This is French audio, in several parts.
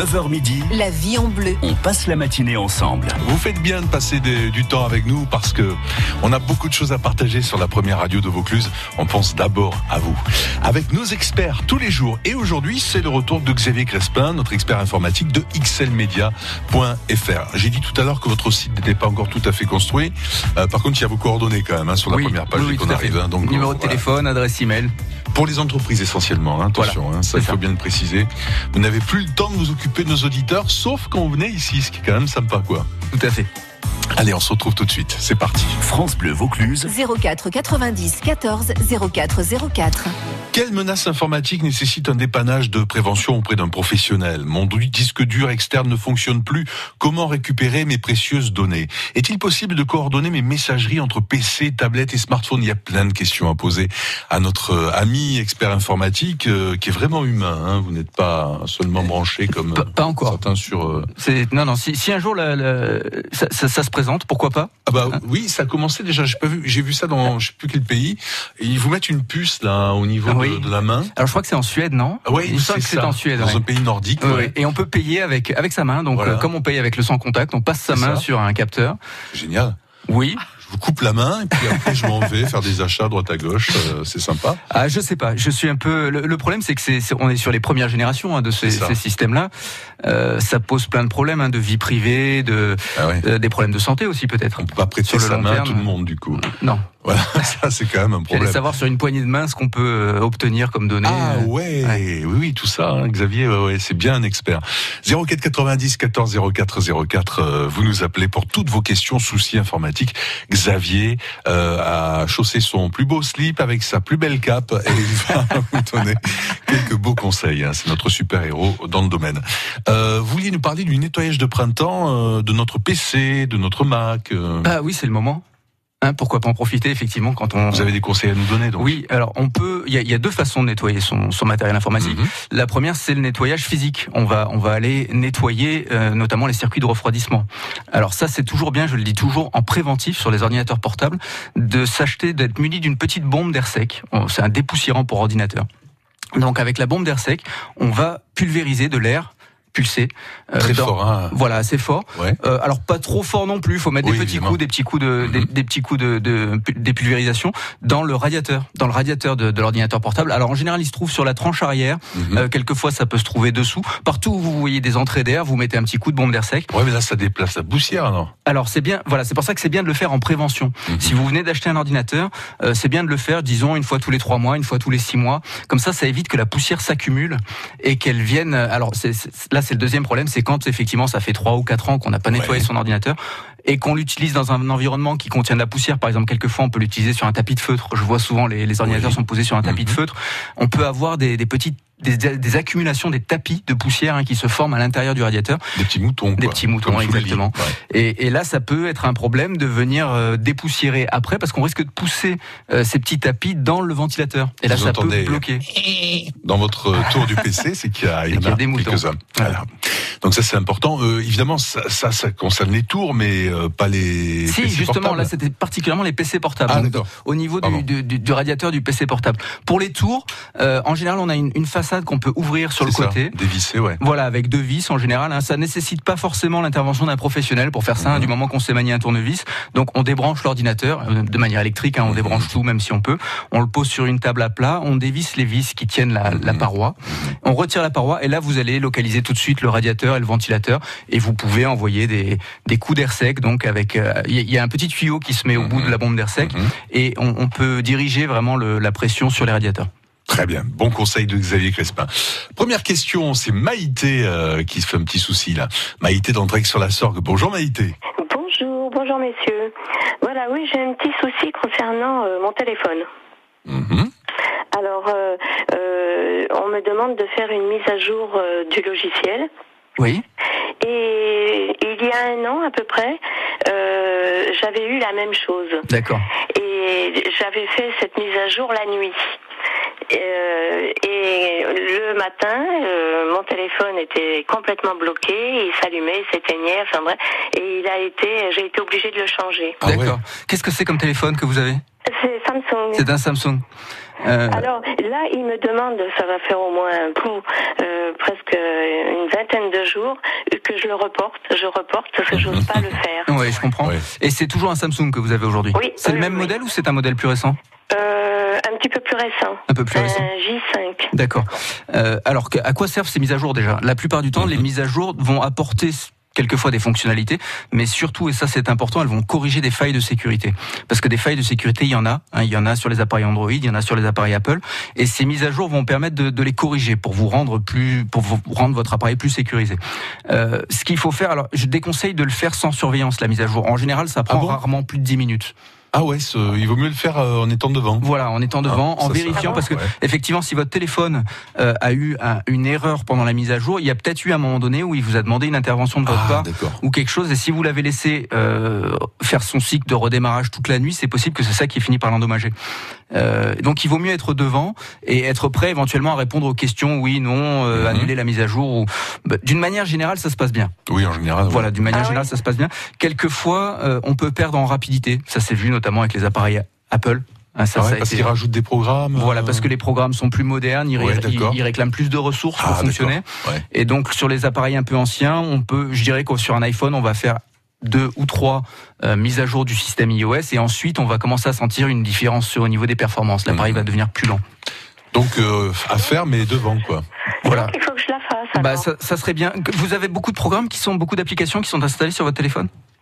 9h midi, La vie en bleu. on passe la matinée ensemble. Vous faites bien de passer des- du temps avec nous parce que on a beaucoup de choses à partager sur la première radio de Vaucluse. On pense d'abord à vous. Avec nos experts tous les jours. Et aujourd'hui, c'est le retour de Xavier Crespin, notre expert informatique de xlmedia.fr. J'ai dit tout à l'heure que votre site n'était pas encore tout à fait construit. Euh, par contre, il y a vos coordonnées quand même hein, sur la Oui, première page oui, dès qu'on arrive. hein. donc, Numéro de voilà. téléphone, adresse email. Pour les entreprises essentiellement, hein, attention, hein, ça il faut ça. bien le préciser. Vous n'avez plus le temps de vous occuper de nos auditeurs, sauf quand vous venez ici, ce qui est quand même sympa quoi. Tout à fait. Allez, on se retrouve tout de suite, c'est parti. France Bleu Vaucluse, 04 90 14 04 04. Quelle menace informatique nécessite un dépannage de prévention auprès d'un professionnel? Mon disque dur externe ne fonctionne plus. Comment récupérer mes précieuses données? Est-il possible de coordonner mes messageries entre PC, tablette et smartphone? Il y a plein de questions à poser à notre euh, ami expert informatique euh, qui est vraiment humain. hein. Vous n'êtes pas seulement branché comme Pas, euh, pas encore. certains sur. euh, C'est non non. Si, si un jour la- la- ça, ça- ça se présente, pourquoi pas Ah bah oui, ça a commencé déjà. J'ai pas vu. J'ai vu ça dans je sais plus quel pays. Et ils vous mettent une puce là au niveau Ah de- oui. de, la main. Alors je crois que c'est en Suède, non Ah que c'est en Suède. Dans ouais. un pays nordique. Oui, ouais. oui. Et on peut payer avec avec sa main. Donc Voilà. euh, comme on paye avec le sans contact, on passe sa main ça. sur un capteur. Génial. Oui. Je vous coupe la main et puis après je m'en vais faire des achats droite à gauche. euh, c'est sympa. Ah, je sais pas. Je suis un peu. Le, le problème, c'est que c'est, on est sur les premières générations hein, de ces, systèmes-là. Euh, ça pose plein de problèmes hein, de vie privée, de Ah euh, des problèmes de santé aussi peut-être. On peut pas prêter Sur le sa long main à tout le monde du coup. Non. Voilà, ça c'est quand même un J'allais problème. savoir sur une poignée de main ce qu'on peut euh, obtenir comme données. Ah Euh, ouais, oui oui tout ça, hein, Xavier, ouais, ouais, c'est bien un expert. 04 90 14 04 04, euh, vous nous appelez pour toutes vos questions, soucis informatiques. Xavier euh, a chaussé son plus beau slip avec sa plus belle cape et il va vous donner quelques beaux conseils. hein. C'est notre super héros dans le domaine. Euh, vous vouliez nous parler du nettoyage de printemps euh, de notre PC, de notre Mac. Bah oui, c'est le moment. Hein, pourquoi pas en profiter effectivement quand on. vous avez des conseils à nous donner donc. Oui, alors on peut. Il y a, il y a deux façons de nettoyer son, son matériel informatique. Mhm. La première, c'est le nettoyage physique. On va, on va aller nettoyer euh, notamment les circuits de refroidissement. Alors ça, c'est toujours bien, je le dis toujours, en préventif sur les ordinateurs portables, de s'acheter, d'être muni d'une petite bombe d'air sec. C'est un dépoussiérant pour ordinateur. Donc avec la bombe d'air sec, on va pulvériser de l'air pulsé. euh, Très dans- fort, hein. Voilà, assez fort. Ouais. Euh, alors pas trop fort non plus. Il faut mettre Oui, des petits évidemment. coups, des petits coups de, des, Mhm. des petits coups de, de, des pulvérisations dans le radiateur, dans le radiateur de, de l'ordinateur portable. Alors en général, il se trouve sur la tranche arrière. Euh, quelquefois, ça peut se trouver dessous. Partout où vous voyez des entrées d'air, vous mettez un petit coup de bombe d'air sec. Ouais, mais là, ça déplace la poussière, non? Alors c'est bien, voilà, c'est pour ça que c'est bien de le faire en prévention. Mhm. Si vous venez d'acheter un ordinateur, euh, c'est bien de le faire, disons une fois tous les trois mois, une fois tous les six mois. Comme ça, ça évite que la poussière s'accumule et qu'elle vienne. Alors c'est- c'est- là, c'est le deuxième problème, c'est quand effectivement ça fait trois ou quatre ans qu'on n'a pas nettoyé Ouais. son ordinateur et qu'on l'utilise dans un environnement qui contient de la poussière. Par exemple, quelquefois on peut l'utiliser sur un tapis de feutre. Je vois souvent les, les ordinateurs Oui. sont posés sur un tapis de Mhm. feutre. On peut avoir des, des petites des, des accumulations, des tapis de poussière hein, qui se forment à l'intérieur du radiateur. Des petits moutons, Des quoi. petits moutons, Comme exactement. Ouais. Et, et là, ça peut être un problème de venir euh, dépoussiérer après parce qu'on risque de pousser euh, ces petits tapis dans le ventilateur. Et là, Vous ça peut bloquer. Dans votre euh, tour du PC, c'est qu'il y a, il y en qu'il y a a des moutons. Voilà. Donc ça, c'est important. Euh, évidemment, ça, ça, ça concerne les tours, mais euh, pas les Si, PC justement, portables. là, c'était particulièrement les PC portables. Ah, Donc, au niveau du, du, du radiateur du PC portable. Pour les tours, euh, en général, on a une, une façade qu'on peut ouvrir sur le ça, côté. Dévissé, ouais. Voilà, avec deux vis en général. Hein, ça nécessite pas forcément l'intervention d'un professionnel pour faire ça. hein, Mhm. du moment qu'on sait manier un tournevis, donc on débranche l'ordinateur euh, de manière électrique. Hein, on Mhm. débranche tout, même si on peut. On le pose sur une table à plat. On dévisse les vis qui tiennent la, la Mhm. paroi. On retire la paroi et là vous allez localiser tout de suite le radiateur et le ventilateur et vous pouvez envoyer des, des coups d'air sec. Donc avec, euh, il y, a- il y a un petit tuyau qui se met au bout Mhm. de la bombe d'air sec Mhm. et on, on peut diriger vraiment le- la pression sur les radiateurs. Très bien. Bon conseil de Xavier Crespin. Première question, c'est Maïté euh, qui se fait un petit souci là. Maïté d'Andrec sur la Sorgue. Bonjour Maïté. Bonjour, bonjour messieurs. Voilà, oui, j'ai un petit souci concernant euh, mon téléphone. Mhm. Alors, euh, euh, on me demande de faire une mise à jour euh, du logiciel. Oui. Et il y a un an à peu près, euh, j'avais eu la même chose. D'accord. Et j'avais fait cette mise à jour la nuit. Euh, et le matin, euh, mon téléphone était complètement bloqué, il s'allumait, il s'éteignait, enfin bref, et il a été, j'ai été obligée de le changer. Ah ouais. D'accord. Qu'est-ce que c'est comme téléphone que vous avez? C'est Samsung. C'est un Samsung. Euh, Alors là, il me demande, ça va faire au moins un coup, euh, presque une vingtaine de jours, que je le reporte. Je reporte parce que j'ose pas le faire. Oui, je comprends. Et c'est toujours un Samsung que vous avez aujourd'hui Oui, C'est le même oui. modèle ou c'est un modèle plus récent Euh, un petit peu plus récent. Un peu plus récent. Un J5. D'accord. Euh, alors, à quoi servent ces mises à jour déjà? La plupart du temps, les mises à jour vont apporter quelquefois des fonctionnalités, mais surtout, et ça c'est important, elles vont corriger des failles de sécurité. Parce que des failles de sécurité, il y en a. hein, il y en a sur les appareils Android, il y en a sur les appareils Apple. Et ces mises à jour vont permettre de, de les corriger pour vous rendre plus, pour vous rendre votre appareil plus sécurisé. Euh, ce qu'il faut faire, alors je déconseille de le faire sans surveillance, la mise à jour. En général, ça prend bon? rarement plus de 10 minutes. Ah ouais, ce- il vaut mieux le faire euh, en étant devant. Voilà, en étant devant, Ah, en vérifiant, parce que Ouais. effectivement, si votre téléphone euh, a eu un- une erreur pendant la mise à jour, il y a peut-être eu un moment donné où il vous a demandé une intervention de votre Ah, part ou quelque chose. Et si vous l'avez laissé euh, faire son cycle de redémarrage toute la nuit, c'est possible que c'est ça qui finit par l'endommager. Euh, donc, il vaut mieux être devant et être prêt éventuellement à répondre aux questions oui, non, euh, Mhm. annuler la mise à jour. Ou... Bah, D'une manière générale, ça se passe bien. Oui, en général. ouais. Voilà, d'une manière Ah générale, oui. ça se passe bien. Quelquefois, euh, on peut perdre en rapidité. Ça s'est vu notamment avec les appareils Apple. Ah, ça, Ah ouais, ça a parce été- qu'ils rajoutent des programmes. voilà, euh, parce que les programmes sont plus modernes, ils, Ouais, ré- d'accord. ils- ils réclament plus de ressources pour Ah, fonctionner. Ouais. Et donc sur les appareils un peu anciens, on peut, je dirais que sur un iPhone, on va faire deux ou trois euh, mises à jour du système iOS et ensuite on va commencer à sentir une différence sur, au niveau des performances. L'appareil va devenir plus lent. Donc euh, à faire, mais devant quoi. Voilà. Il faut que je la fasse. Bah, ça, ça serait bien. Vous avez beaucoup de programmes qui sont, beaucoup d'applications qui sont installées sur votre téléphone? Euh,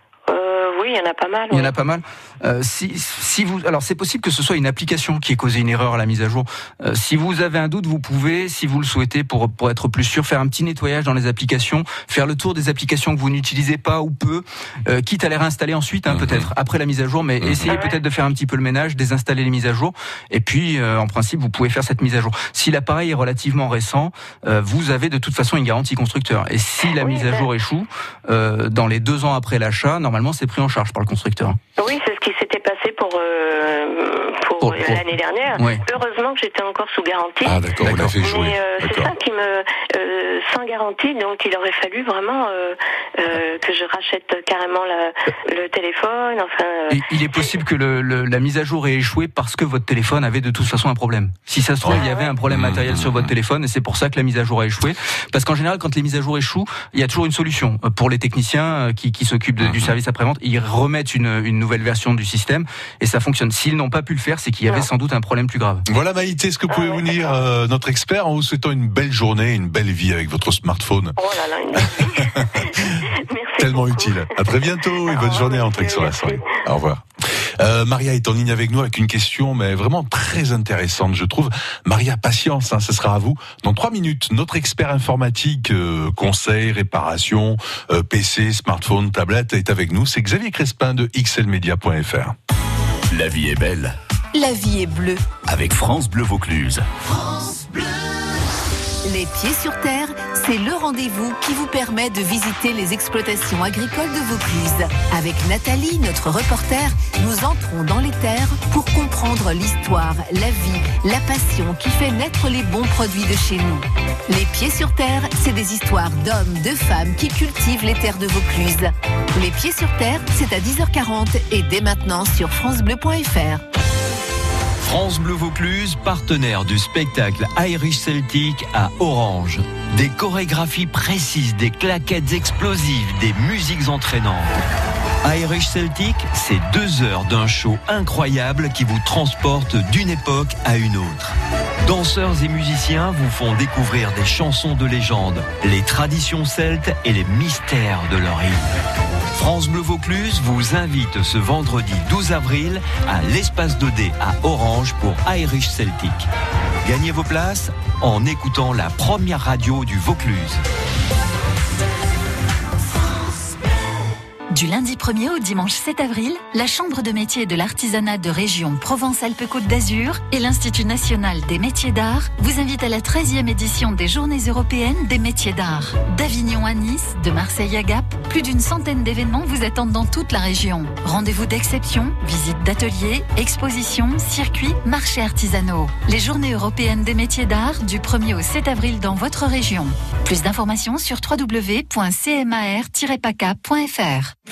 il y en a pas mal. Il y en a pas mal. Euh, si, si vous, alors c'est possible que ce soit une application qui ait causé une erreur à la mise à jour. Euh, si vous avez un doute, vous pouvez, si vous le souhaitez, pour pour être plus sûr, faire un petit nettoyage dans les applications, faire le tour des applications que vous n'utilisez pas ou peu, euh, quitte à les réinstaller ensuite, hein, Mhm. peut-être après la mise à jour, mais Mhm. essayez Ah ouais. peut-être de faire un petit peu le ménage, désinstaller les mises à jour, et puis euh, en principe vous pouvez faire cette mise à jour. Si l'appareil est relativement récent, euh, vous avez de toute façon une garantie constructeur. Et si la Oui, mise à ben- jour échoue, euh, dans les deux ans après l'achat, normalement c'est pris en charge par le constructeur. Oui, c'est ce qui pour, euh, pour, Pour- pour- l'année dernière. Ouais. Heureusement que j'étais encore sous garantie. Ah d'accord, D'accord. l'avez fait jouer. Mais euh, c'est ça qui me euh, sans garantie, donc il aurait fallu vraiment euh, euh, que je rachète carrément la- le téléphone. Enfin, euh, Et il est possible que le, le- la mise à jour ait échoué parce que votre téléphone avait de toute façon un problème. Si ça se trouve, il y avait un problème Mmh, matériel sur votre téléphone et c'est pour ça que la mise à jour a échoué. Parce qu'en général, quand les mises à jour échouent, il y a toujours une solution. Pour les techniciens qui, qui s'occupent de- du Mhm. service après-vente, ils remettent une, une nouvelle version du système et ça fonctionne. S'ils n'ont pas pu le faire, c'est qu'il y avait sans doute un problème plus grave. Voilà Maïté, est-ce que pouvez Ah vous dire euh, notre expert en vous souhaitant une belle journée, une belle vie avec votre smartphone oh là là, une- tellement beaucoup. utile. À très bientôt et Au bonne revoir, journée en monsieur, sur la soirée. Au revoir. Euh, Maria est en ligne avec nous avec une question, mais vraiment très intéressante, je trouve. Maria, patience, hein, ce sera à vous. Dans trois minutes, notre expert informatique, euh, conseil, réparation, euh, PC, smartphone, tablette, est avec nous. C'est Xavier Crespin de xlmedia.fr. La vie est belle La vie est bleue. avec France Bleu Vaucluse. Les pieds sur terre, c'est le rendez-vous qui vous permet de visiter les exploitations agricoles de Vaucluse. Avec Nathalie, notre reporter, nous entrons dans les terres pour comprendre l'histoire, la vie, la passion qui fait naître les bons produits de chez nous. Les pieds sur terre, c'est des histoires d'hommes, de femmes qui cultivent les terres de Vaucluse. Les pieds sur terre, c'est à 10h40 et dès maintenant sur francebleu.fr. France Bleu Vaucluse, partenaire du spectacle Irish Celtic à Orange. Des chorégraphies précises, des claquettes explosives, des musiques entraînantes. Irish Celtic, c'est deux heures d'un show incroyable qui vous transporte d'une époque à une autre. Danseurs et musiciens vous font découvrir des chansons de légende, les traditions celtes et les mystères de leur île. France Bleu Vaucluse vous invite ce vendredi 12 avril à l'espace 2D à Orange pour Irish Celtic. Gagnez vos places en écoutant la première radio du Vaucluse. Du lundi 1er au dimanche 7 avril, la Chambre de métiers de l'artisanat de région Provence-Alpes-Côte d'Azur et l'Institut national des métiers d'art vous invitent à la 13e édition des Journées européennes des métiers d'art. D'Avignon à Nice, de Marseille à Gap, plus d'une centaine d'événements vous attendent dans toute la région. Rendez-vous d'exception, visites d'ateliers, expositions, circuits, marchés artisanaux. Les Journées européennes des métiers d'art du 1er au 7 avril dans votre région. Plus d'informations sur www.cmar-paca.fr.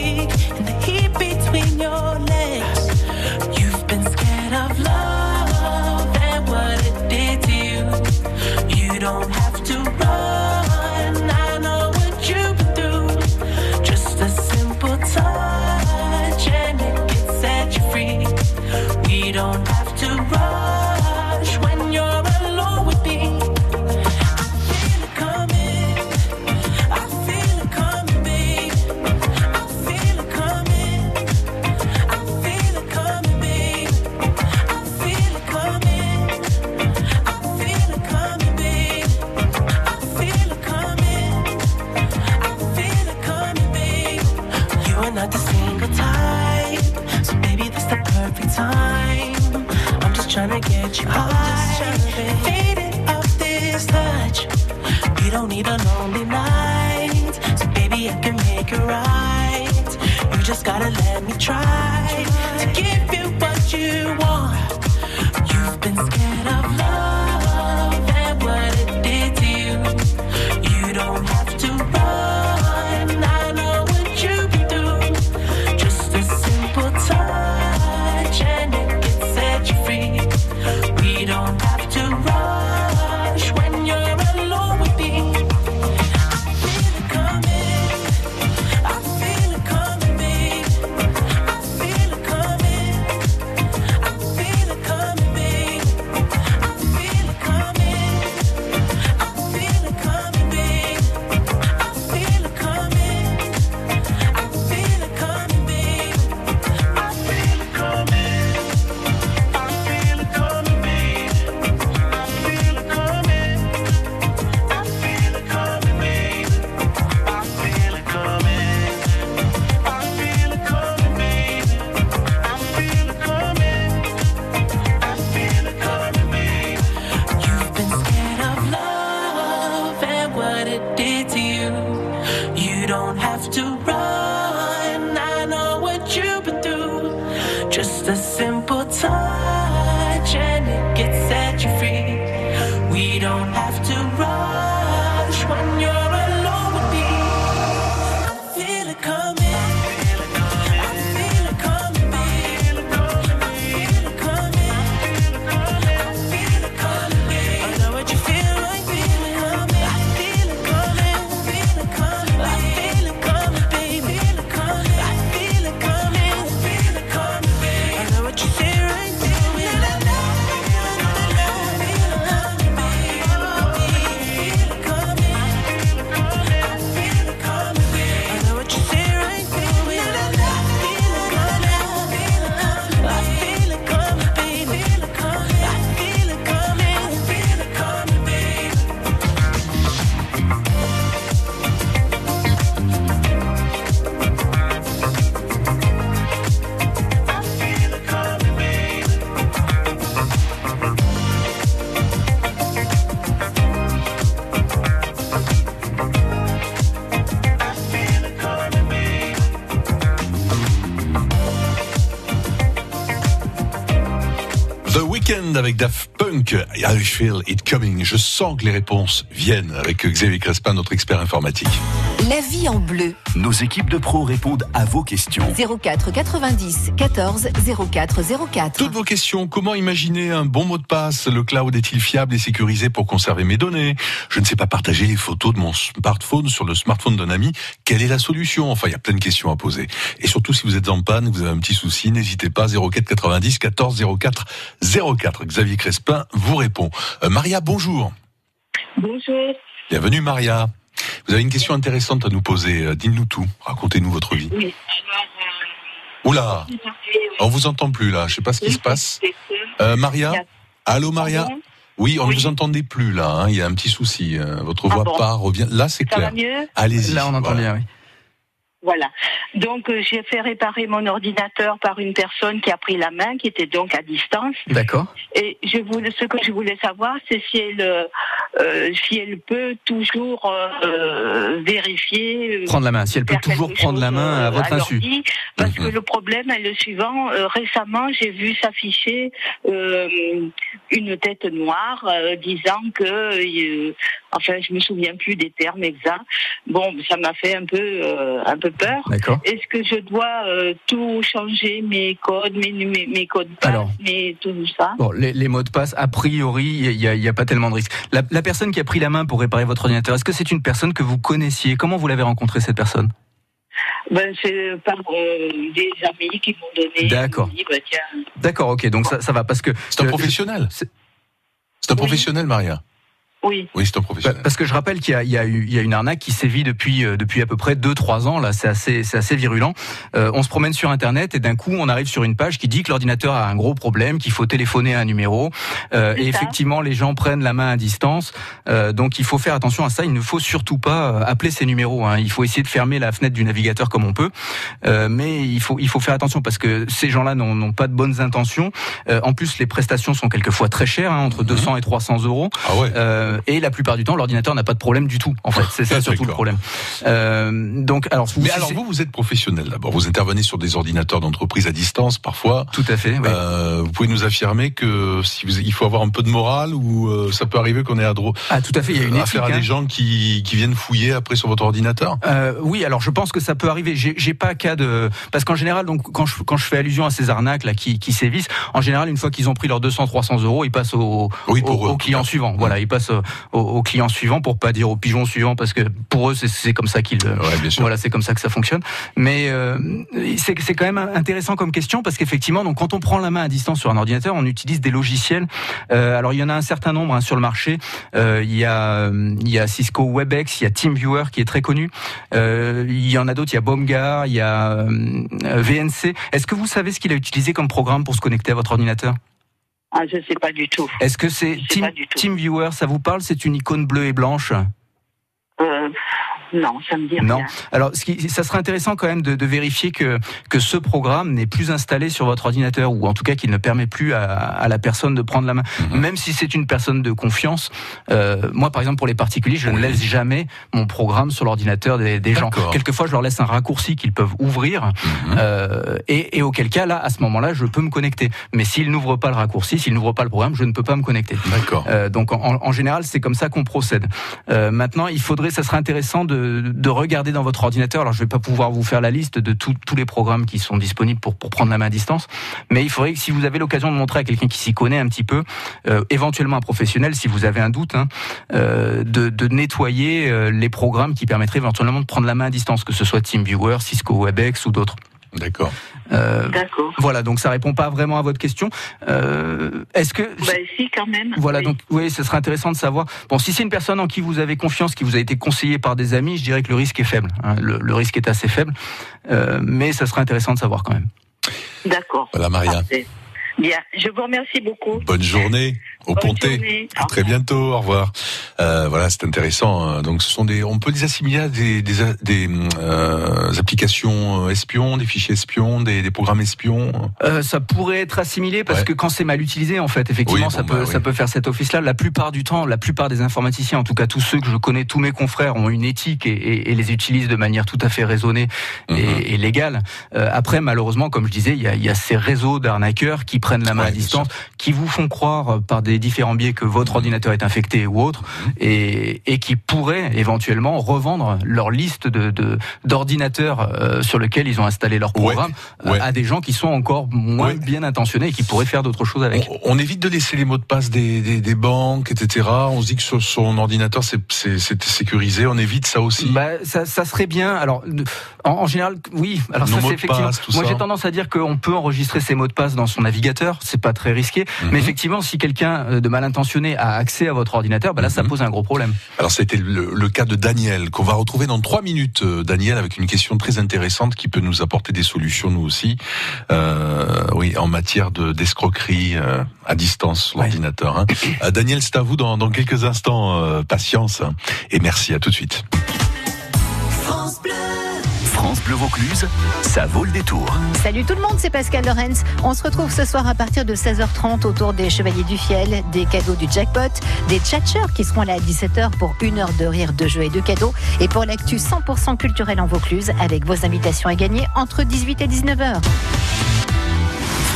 Daft Punk. I feel it coming. Je sens que les réponses viennent avec Xavier Crespin, notre expert informatique. La vie en bleu. Nos équipes de pros répondent à vos questions. 04 90 14 04 04. Toutes vos questions. Comment imaginer un bon mot de passe? Le cloud est-il fiable et sécurisé pour conserver mes données? Je ne sais pas partager les photos de mon smartphone sur le smartphone d'un ami. Quelle est la solution? Enfin, il y a plein de questions à poser. Et surtout, si vous êtes en panne, que vous avez un petit souci, n'hésitez pas. 04 90 14 04 04. Xavier Crespin vous répond. Euh, Maria, bonjour. Bonjour. Bienvenue, Maria. Vous avez une question intéressante à nous poser. Euh, Dites-nous tout. Racontez-nous votre vie. Oui. Oula, on vous entend plus là. Je sais pas ce qui se passe. Euh, Maria Allô, Maria Oui, on ne Oui. vous entendait plus là. hein. Il y a un petit souci. Euh, Votre voix bon part, revient. Là, c'est clair. mieux Allez-y. Là, on entend Voilà. bien, oui. Voilà. Donc euh, j'ai fait réparer mon ordinateur par une personne qui a pris la main, qui était donc à distance. D'accord. Et je voulais, ce que je voulais savoir, c'est si elle, euh, euh, si elle peut toujours euh, vérifier. euh, Prendre la main. Si elle peut toujours prendre la main à euh, votre insu. l'ordi, parce que le problème est le suivant. euh, récemment, j'ai vu s'afficher euh, une tête noire euh, disant que, euh, enfin, je me souviens plus des termes exacts. Bon, ça m'a fait un peu, euh, un peu peur. D'accord. Est-ce que je dois euh, tout changer, mes codes, mes, mes codes passe, Alors. mes tout ça? Bon, les, les mots de passe, a priori, il n'y a, il y a pas tellement de risque. La, la personne qui a pris la main pour réparer votre ordinateur, est-ce que c'est une personne que vous connaissiez? Comment vous l'avez rencontrée, cette personne? Ben, C'est par euh, des amis qui m'ont donné. D'accord. bah, D'accord, ok, donc ça, ça va, parce que... C'est un professionnel. c'est- C'est un Oui. professionnel, Maria. Oui. Oui, c'est un professionnel. Parce que je rappelle qu'il y a, il y, a eu- il y a une arnaque qui sévit depuis, euh, depuis à peu près 2-3 ans. Là, c'est assez, c'est assez virulent. Euh, on se promène sur Internet et d'un coup, on arrive sur une page qui dit que l'ordinateur a un gros problème, qu'il faut téléphoner à un numéro. Euh, et ça. effectivement, les gens prennent la main à distance. Euh, donc, il faut faire attention à ça. Il ne faut surtout pas euh, appeler ces numéros. Hein. Il faut essayer de fermer la fenêtre du navigateur comme on peut. Euh, mais il faut, il faut faire attention parce que ces gens-là n'ont n'ont pas de bonnes intentions. Euh, en plus, les prestations sont quelquefois très chères, hein, entre 200 et 300 euros. Ah ouais. Euh, et la plupart du temps, l'ordinateur n'a pas de problème du tout. En fait, c'est ça surtout le problème. Euh, donc, alors, vous, Mais si alors vous, vous êtes professionnel d'abord. Vous intervenez sur des ordinateurs d'entreprise à distance parfois. tout à fait. oui. Euh, vous pouvez nous affirmer que si vous, il faut avoir un peu de morale ou ça peut arriver qu'on est à droit ah, tout à fait. Il y a une éthique. à hein. des gens qui, qui viennent fouiller après sur votre ordinateur? Oui, alors je pense que ça peut arriver. J'ai pas cas de parce qu'en général, donc quand je quand je fais allusion à ces arnaques là qui, qui sévissent, en général, une fois qu'ils ont pris leurs 200, 300 euros, ils passent au Oui, au, pour eux, au client suivant. Voilà, ils passent au, au client suivant pour pas dire au pigeon suivant parce que pour eux c'est comme ça qu'ils Ouais, sûr. Voilà, c'est comme ça que ça fonctionne. Mais euh, c'est c'est quand même intéressant comme question parce qu'effectivement, donc quand on prend la main à distance sur un ordinateur, on utilise des logiciels. Euh, alors il y en a un certain nombre hein, sur le marché. Euh, il y a euh, il y a Cisco WebEx, il y a TeamViewer qui est très connu. Euh, il y en a d'autres. Il y a Bomgar, il y a euh, VNC. Est-ce que vous savez ce qu'il a utilisé comme programme pour se connecter à votre ordinateur? Ah, je sais pas du tout. Est-ce que c'est Team. TeamViewer Ça vous parle C'est une icône bleue et blanche? Euh, non, ça me dit Non. rien. Alors, ce qui, ça serait intéressant quand même de, de vérifier que que ce programme n'est plus installé sur votre ordinateur ou en tout cas qu'il ne permet plus à, à la personne de prendre la main, Mhm. même si c'est une personne de confiance. Euh, moi, par exemple, pour les particuliers, je ne laisse jamais mon programme sur l'ordinateur des, des gens. Quelquefois, je leur laisse un raccourci qu'ils peuvent ouvrir Mhm. euh, et, et auquel cas, là, à ce moment-là, je peux me connecter. Mais s'ils n'ouvrent pas le raccourci, s'ils n'ouvrent pas le programme, je ne peux pas me connecter. D'accord. Euh, donc en, en général, c'est comme ça qu'on procède. Euh, maintenant, il faudrait, ça serait intéressant de, de regarder dans votre ordinateur. Alors, je vais pas pouvoir vous faire la liste de tous les programmes qui sont disponibles pour, prendre la main à distance, mais il faudrait que si vous avez l'occasion de montrer à quelqu'un qui s'y connaît un petit peu, euh, éventuellement un professionnel, si vous avez un doute, hein, euh, de, de nettoyer euh, les programmes qui permettraient éventuellement de prendre la main à distance, que ce soit TeamViewer, Cisco WebEx ou d'autres. D'accord. Euh, D'accord. voilà, donc ça répond pas vraiment à votre question. Euh, Est-ce que Bah, si, quand même. voilà, Oui. donc oui, ce serait intéressant de savoir. Bon, si c'est une personne en qui vous avez confiance, qui vous a été conseillée par des amis, je dirais que le risque est faible. hein. Le, le risque est assez faible, euh, mais ça serait intéressant de savoir quand même. D'accord. Voilà, Maria. Parfait. Bien, je vous remercie beaucoup. Bonne journée au Bonne Pontet. journée. À très bientôt. Au revoir. Euh, voilà, c'est intéressant. hein. Donc, ce sont des, on peut les assimiler à des, des, des euh, applications espions, des fichiers espions, des, des programmes espions. Euh, ça pourrait être assimilé parce Ouais. que quand c'est mal utilisé, en fait, effectivement, Oui, ça bon, peut bah, oui. ça peut faire cet office-là. La plupart du temps, la plupart des informaticiens, en tout cas tous ceux que je connais, tous mes confrères ont une éthique et, et- et les utilisent de manière tout à fait raisonnée Mhm. et, et légale. Euh, après, malheureusement, comme je disais, il y a, il y a ces réseaux d'arnaqueurs qui prennent la main Ouais, à distance, qui vous font croire euh, par des différents biais que votre ordinateur est infecté ou autre, Mhm. et, et qui pourraient éventuellement revendre leur liste de d'ordinateurs euh, sur lesquels ils ont installé leur programme euh, ouais. à des gens qui sont encore moins bien intentionnés et qui pourraient faire d'autres choses avec. On, on évite de laisser les mots de passe des, des, des banques, etc. On se dit que sur son ordinateur, c'est sécurisé. On évite ça aussi. Bah, ça, ça serait bien. Alors, en, en général, oui. Alors Nos ça, mots c'est effectivement. passe, Moi, j'ai tendance à dire qu'on peut enregistrer ses mots de passe dans son navigateur. C'est pas très risqué. Mhm. Mais effectivement, si quelqu'un euh, de mal intentionné a accès à votre ordinateur, bah là, ça Mhm. pose un gros problème. Alors, c'était le, le cas de Daniel qu'on va retrouver dans trois minutes. Euh, Daniel avec une question très intéressante qui peut nous apporter des solutions nous aussi. Euh, oui, en matière de d'escroquerie euh, à distance Ouais. l'ordinateur. hein. Daniel, c'est à vous dans, dans quelques instants. euh, patience et merci. À tout de suite. France Bleu Vaucluse, ça vaut le détour. Salut tout le monde, c'est Pascal Lorenz. On se retrouve ce soir à partir de 16h30 autour des Chevaliers du Fiel, des cadeaux du jackpot, des tchatcheurs qui seront là à 17h pour une heure de rire, de jeux et de cadeaux. Et pour l'actu 100% culturel en Vaucluse avec vos invitations à gagner entre 18 et 19h.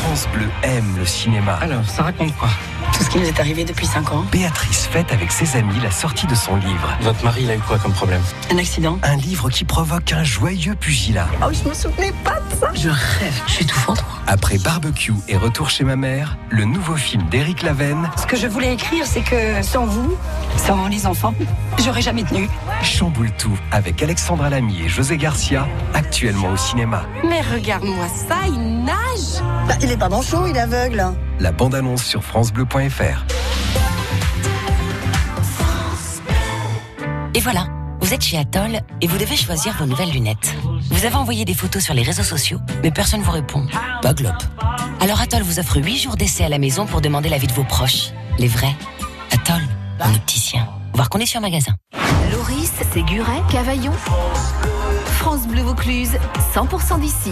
France Bleu aime le cinéma. Alors, ça raconte quoi? Tout ce qui nous est arrivé depuis 5 ans. Béatrice fête avec ses amis la sortie de son livre. Votre mari, il a eu quoi comme problème Un accident. Un livre qui provoque un joyeux pugilat. Oh, je me souvenais pas de ça. Je rêve, je suis étouffante. Après Barbecue et Retour chez ma mère, le nouveau film d'Éric Lavenne. Ce que je voulais écrire, c'est que sans vous, sans les enfants, j'aurais jamais tenu. Chamboule tout avec Alexandra Lamy et José Garcia, actuellement au cinéma. Mais regarde-moi ça, il nage bah, Il est pas manchot, il est aveugle. La bande-annonce sur francebleu.fr. Et voilà, vous êtes chez Atoll et vous devez choisir vos nouvelles lunettes. Vous avez envoyé des photos sur les réseaux sociaux, mais personne ne vous répond. Pas glop. Alors Atoll vous offre 8 jours d'essai à la maison pour demander l'avis de vos proches. Les vrais. Atoll, en opticien. Voir conditions magasin. Loris, Séguret, Cavaillon. France Bleu Vaucluse, 100% d'ici.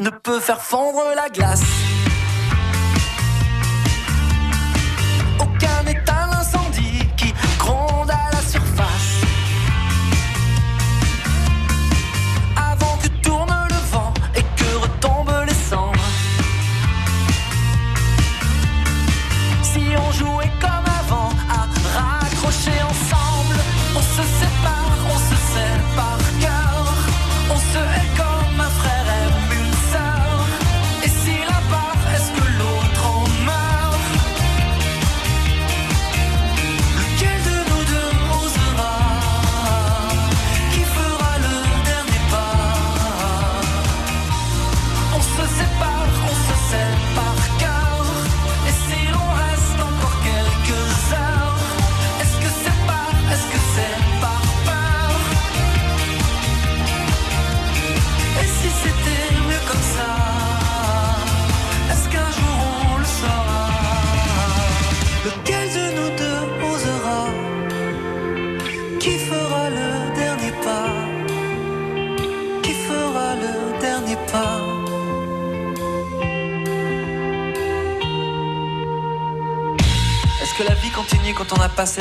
Ne peut faire fondre la glace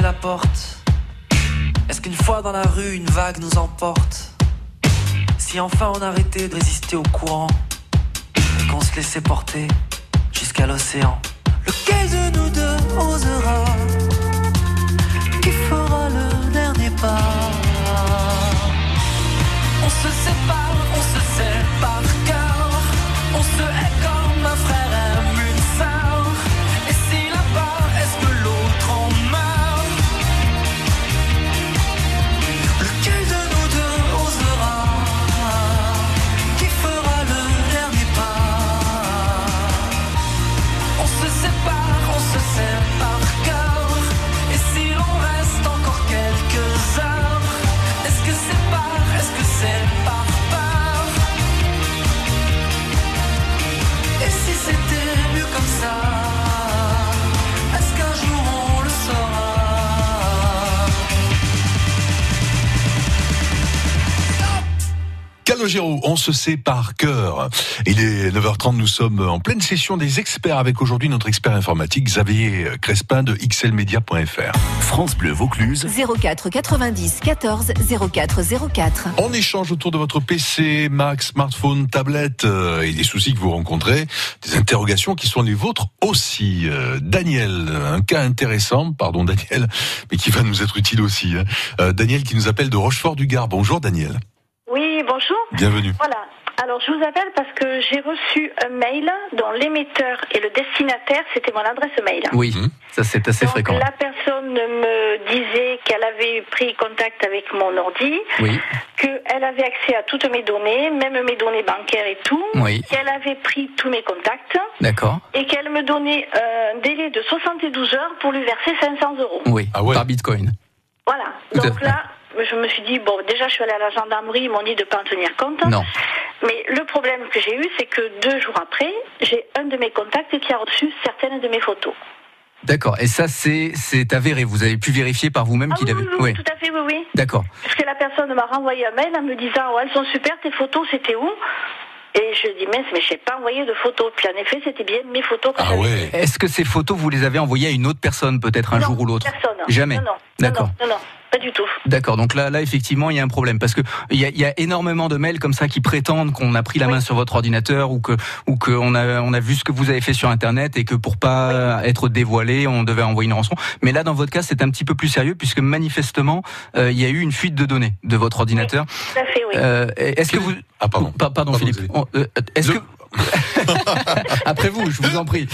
la porte. Est-ce qu'une fois dans la rue, une vague nous emporte? Si enfin on arrêtait de résister au courant et qu'on se laissait porter jusqu'à l'océan. Lequel de nous deux osera? Qui fera le dernier pas? On se sépare, On se sait par cœur. Il est 9h30, nous sommes en pleine session des experts avec aujourd'hui notre expert informatique Xavier Crespin de xlmedia.fr. France Bleu Vaucluse. 04 90 14 04 04. On échange autour de votre PC, Mac, smartphone, tablette euh, et des soucis que vous rencontrez, des interrogations qui sont les vôtres aussi. Euh, Daniel, un cas intéressant, pardon Daniel, mais qui va nous être utile aussi. hein. Euh, Daniel qui nous appelle de Rochefort-du-Gard. Bonjour Daniel. Bienvenue. Voilà. Alors, je vous appelle parce que j'ai reçu un mail dont l'émetteur et le destinataire, c'était mon adresse mail. Oui, ça c'est assez Donc, fréquent. la personne me disait qu'elle avait pris contact avec mon ordi, Oui. qu'elle avait accès à toutes mes données, même mes données bancaires et tout, Oui. qu'elle avait pris tous mes contacts D'accord. et qu'elle me donnait un délai de 72 heures pour lui verser 500 euros. Oui, par Bitcoin. Voilà. Donc là, je me suis dit, bon, déjà, je suis allée à la gendarmerie, ils m'ont dit de ne pas en tenir compte. Non. Mais le problème que j'ai eu, c'est que deux jours après, j'ai un de mes contacts qui a reçu certaines de mes photos. D'accord. Et ça, c'est avéré. Vous avez pu vérifier par vous-même Ah qu'il oui, avait. oui, oui, tout à fait, oui, oui. D'accord. Parce que la personne m'a renvoyé un mail en me disant, ouais, elles sont super, tes photos, c'était où? Et je dis, mince, mais je n'ai pas envoyé de photos. Puis en effet, c'était bien mes photos que j'avais. Est-ce que ces photos, vous les avez envoyées à une autre personne, peut-être un Non, jour ou l'autre? Personne. Jamais. Non, non. D'accord. Non, non, pas du tout. D'accord, donc là, là effectivement, il y a un problème parce que il y a, il y a énormément de mails comme ça qui prétendent qu'on a pris la main sur votre ordinateur ou que ou que on a on a vu ce que vous avez fait sur Internet et que pour pas être dévoilé, on devait envoyer une rançon. Mais là, dans votre cas, c'est un petit peu plus sérieux puisque manifestement, euh, il y a eu une fuite de données de votre ordinateur. Tout à fait, oui. Euh, Est-ce que vous ah pardon pardon, Philippe On- euh, Est-ce que après vous, je vous en prie.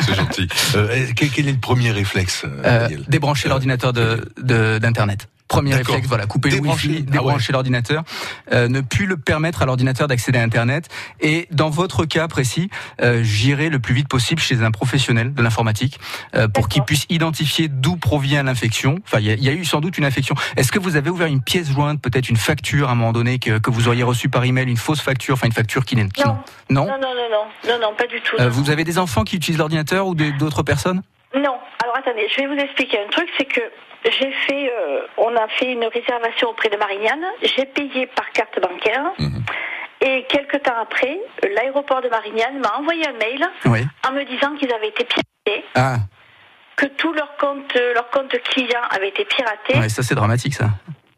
C'est gentil. Euh, quel, est le premier réflexe euh, Euh, débrancher l'ordinateur de de- d'internet. Premier réflexe, voilà, couper Débrancher. le wifi, Ah débrancher l'ordinateur, euh, ne plus le permettre à l'ordinateur d'accéder à Internet. Et dans votre cas précis, euh, j'irai le plus vite possible chez un professionnel de l'informatique euh, pour qu'il puisse identifier d'où provient l'infection. Enfin, il y, a- il y a eu sans doute une infection. Est-ce que vous avez ouvert une pièce jointe, peut-être une facture à un moment donné que, que vous auriez reçue par email, une fausse facture, enfin une facture qui n'est Non. non? Non, non, non, non, non, non, pas du tout. Euh, non. vous avez des enfants qui utilisent l'ordinateur ou d'autres personnes? Non. Alors attendez, je vais vous expliquer un truc, c'est que j'ai fait, euh, on a fait une réservation auprès de Marignane, j'ai payé par carte bancaire. Mhm. Et quelques temps après, l'aéroport de Marignane m'a envoyé un mail Oui. en me disant qu'ils avaient été piratés, Ah, que tout leur compte, leur compte client avait été piraté. ouais, ça c'est dramatique ça.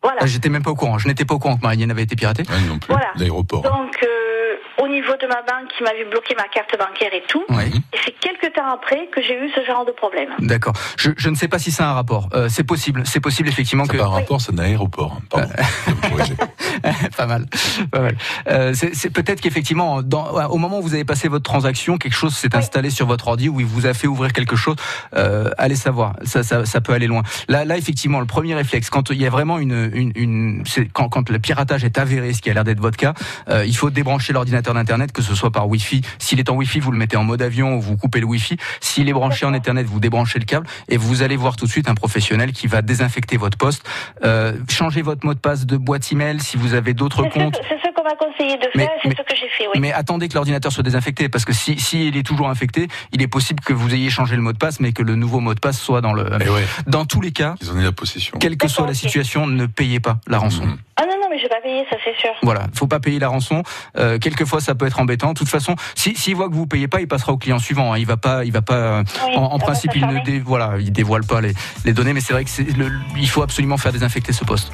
Voilà. Ah, J'étais même pas au courant. Je n'étais pas au courant que Marianne avait été piratée. non plus. Voilà. L'aéroport. Donc, euh, au niveau de ma banque, qui m'avait bloqué ma carte bancaire et tout. Oui. Et c'est quelques temps après que j'ai eu ce genre de problème. D'accord. Je, je ne sais pas si c'est un rapport. Euh, c'est possible. C'est possible effectivement que. Pas un rapport, c'est un aéroport. Pardon. pas mal, pas mal. Euh, c'est peut-être qu'effectivement, au moment où vous avez passé votre transaction, quelque chose s'est installé sur votre ordi où il vous a fait ouvrir quelque chose. Euh, allez savoir, ça, ça, ça peut aller loin. Là, là, effectivement, le premier réflexe, quand il y a vraiment une, une, une quand, quand le piratage est avéré, ce qui a l'air d'être votre cas, euh, il faut débrancher l'ordinateur d'internet, que ce soit par Wi-Fi. S'il est en Wi-Fi, vous le mettez en mode avion, ou vous coupez le Wi-Fi. S'il est branché en Ethernet, vous débranchez le câble et vous allez voir tout de suite un professionnel qui va désinfecter votre poste, euh, changer votre mot de passe de boîte email si vous avez d'autres comptes. ce m'a conseillé de Mais- faire, c'est mais- ce que j'ai fait, oui. Mais attendez que l'ordinateur soit désinfecté, parce que si, si il est toujours infecté, il est possible que vous ayez changé le mot de passe, mais que le nouveau mot de passe soit dans le. Dans tous les cas, Ils en aient la possession. quelle que soit la situation, ne payez pas la rançon. Ah non, non, mais je vais pas payer, ça c'est sûr. Voilà, faut pas payer la rançon. Euh, quelquefois, ça peut être embêtant. De toute façon, si s'il voit que vous payez pas, il passera au client suivant. hein. Il va pas, il va pas. euh, Oui, en, principe, il ne dé, voilà, il dévoile pas les, les données, mais c'est vrai que c'est le, il faut absolument faire désinfecter ce poste.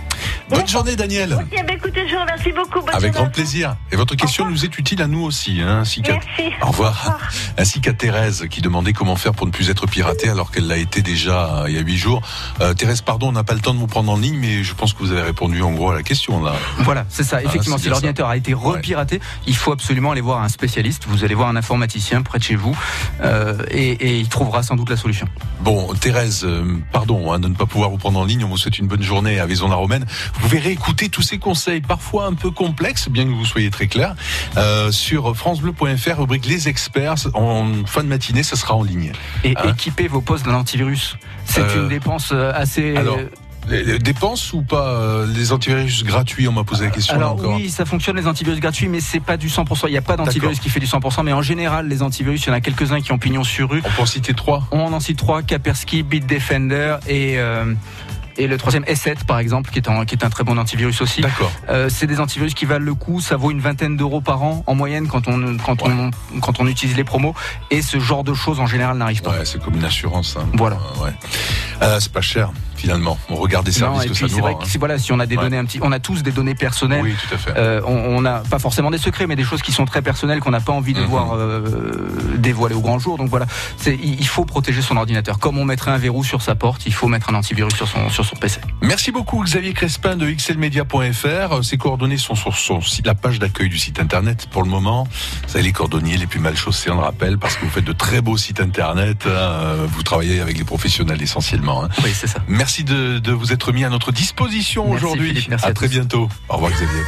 Bonne journée, Daniel. Ok, ben écoutez, je vous remercie beaucoup. Bonne Avec journée. grand plaisir. Et votre question nous est utile à nous aussi, hein, ainsi qu'à au revoir, ainsi qu'à Thérèse qui demandait comment faire pour ne plus être piratée alors qu'elle l'a été déjà euh, il y a huit jours. Euh, Thérèse, pardon, on n'a pas le temps de vous prendre en ligne, mais je pense que vous avez répondu en gros à la question là. Voilà, c'est ça. Effectivement, Ah, c'est si l'ordinateur a été repiraté, il faut absolument aller voir un spécialiste. Vous allez voir un informaticien près de chez vous euh, et, et il trouvera sans doute la solution. Bon, Thérèse, euh, pardon hein, de ne pas pouvoir vous prendre en ligne. On vous souhaite une bonne journée à Vaison-la-Romaine. Vous pouvez réécouter tous ces conseils, parfois un peu complexes, bien que vous soyez très clair, euh, sur francebleu.fr, rubrique Les Experts. En fin de matinée, ça sera en ligne. Et Hein équipez vos postes d'un antivirus. C'est une dépense assez. Alors, les- dépenses ou pas euh, Les antivirus gratuits, on m'a posé la question là Alors encore. oui, ça fonctionne les antivirus gratuits, mais c'est pas du 100%. Il n'y a pas d'antivirus qui fait du 100%, mais en général, les antivirus, il y en a quelques-uns qui ont pignon sur rue. On peut en citer trois. On en cite trois Kaspersky, Bitdefender et euh, Et le troisième S7 par exemple, qui est un, qui est un très bon antivirus aussi. D'accord. Euh, c'est des antivirus qui valent le coup. Ça vaut une vingtaine d'euros par an en moyenne quand on quand on quand on utilise les promos. Et ce genre de choses en général n'arrive pas. Ouais, c'est comme une assurance. hein. Voilà. Ouais. Euh, c'est pas cher finalement. On regarde des services Non, et que puis ça c'est nous vrai que hein. si, voilà, si on a des Ouais. données un petit, on a tous des données personnelles. Oui, tout à fait. Euh, on n'a pas forcément des secrets, mais des choses qui sont très personnelles qu'on n'a pas envie de Mhm. voir euh, dévoilées au grand jour. Donc voilà, c'est il faut protéger son ordinateur. Comme on mettrait un verrou sur sa porte, il faut mettre un antivirus sur son sur son PC. Merci beaucoup Xavier Crespin de xlmedia.fr. Ses coordonnées sont sur son site, la page d'accueil du site internet pour le moment. Vous avez les cordonniers les plus mal chaussés, on le rappelle, parce que vous faites de très beaux sites internet. hein. Vous travaillez avec les professionnels essentiellement. hein. Oui, c'est ça. Merci de, de vous être mis à notre disposition Merci, aujourd'hui. Merci à, à très bientôt. Au revoir Xavier.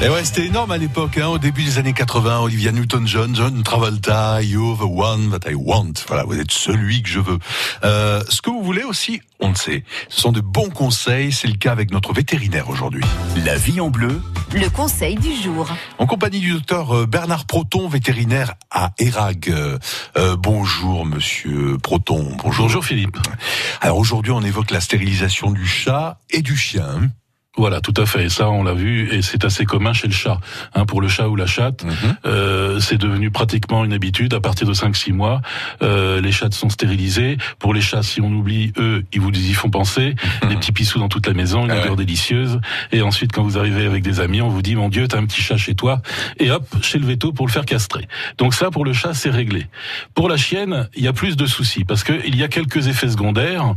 Et ouais, c'était énorme à l'époque, hein, au début des années 80. Olivia Newton-John, John Travolta, you're the one that I want. Voilà, vous êtes celui que je veux. Euh, ce que vous voulez aussi, on le sait. Ce sont de bons conseils. C'est le cas avec notre vétérinaire aujourd'hui. La vie en bleu, Le conseil du jour. En compagnie du docteur euh, Bernard Proton, vétérinaire à Erag. Euh, euh, bonjour, monsieur Proton. Bonjour. Bonjour Philippe. Alors aujourd'hui, on évoque la stérilisation du chat et du chien. Voilà, tout à fait. Et ça, on l'a vu, et c'est assez commun chez le chat. Hein, pour le chat ou la chatte, euh, c'est devenu pratiquement une habitude. À partir de 5-6 mois, euh, les chats sont stérilisés. Pour les chats, si on oublie, eux, ils vous y font penser. Des petits pissous dans toute la maison, une odeur délicieuse. Et ensuite, quand vous arrivez avec des amis, on vous dit, mon Dieu, t'as un petit chat chez toi. Et hop, chez le veto pour le faire castrer. Donc ça, pour le chat, c'est réglé. Pour la chienne, il y a plus de soucis parce que il y a quelques effets secondaires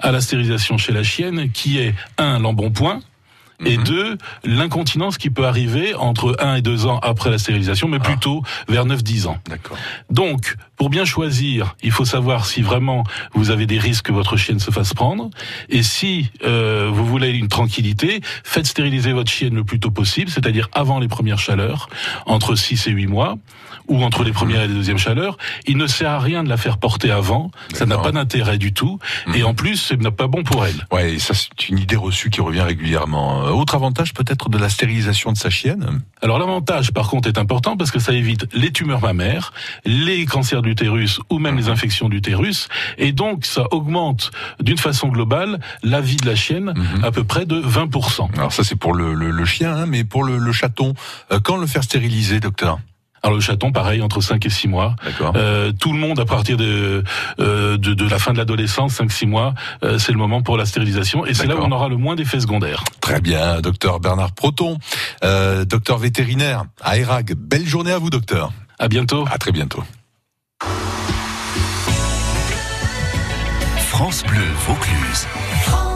à la stérilisation chez la chienne, qui est un l'embonpoint. Et deux, l'incontinence qui peut arriver entre 1 et 2 ans après la stérilisation, mais plutôt vers 9-10 ans. D'accord. Donc, pour bien choisir, il faut savoir si vraiment vous avez des risques que votre chienne se fasse prendre. Et si euh, vous voulez une tranquillité, faites stériliser votre chienne le plus tôt possible, c'est-à-dire avant les premières chaleurs, entre 6 et 8 mois, ou entre les premières et les deuxièmes chaleurs. Il ne sert à rien de la faire porter avant, ça n'a pas d'intérêt du tout, et en plus, ce n'est pas bon pour elle. Ouais, et ça c'est une idée reçue qui revient régulièrement. Euh, Autre avantage peut-être de la stérilisation de sa chienne? Alors l'avantage par contre est important parce que ça évite les tumeurs mammaires, les cancers d'utérus ou même les infections d'utérus. Et donc ça augmente d'une façon globale la vie de la chienne à peu près de 20%. Alors ça c'est pour le, le- le chien, hein, mais pour le, le chaton, euh, quand le faire stériliser, docteur? Alors le chaton, pareil, entre 5 et 6 mois. Euh, tout le monde, à partir de, euh, de, de la fin de l'adolescence, 5-6 mois, euh, c'est le moment pour la stérilisation. Et c'est là où on aura le moins d'effets secondaires. Très bien, docteur Bernard Proton, euh, docteur vétérinaire à ERAG. Belle journée à vous, docteur. À bientôt. À très bientôt. France Bleu Vaucluse. France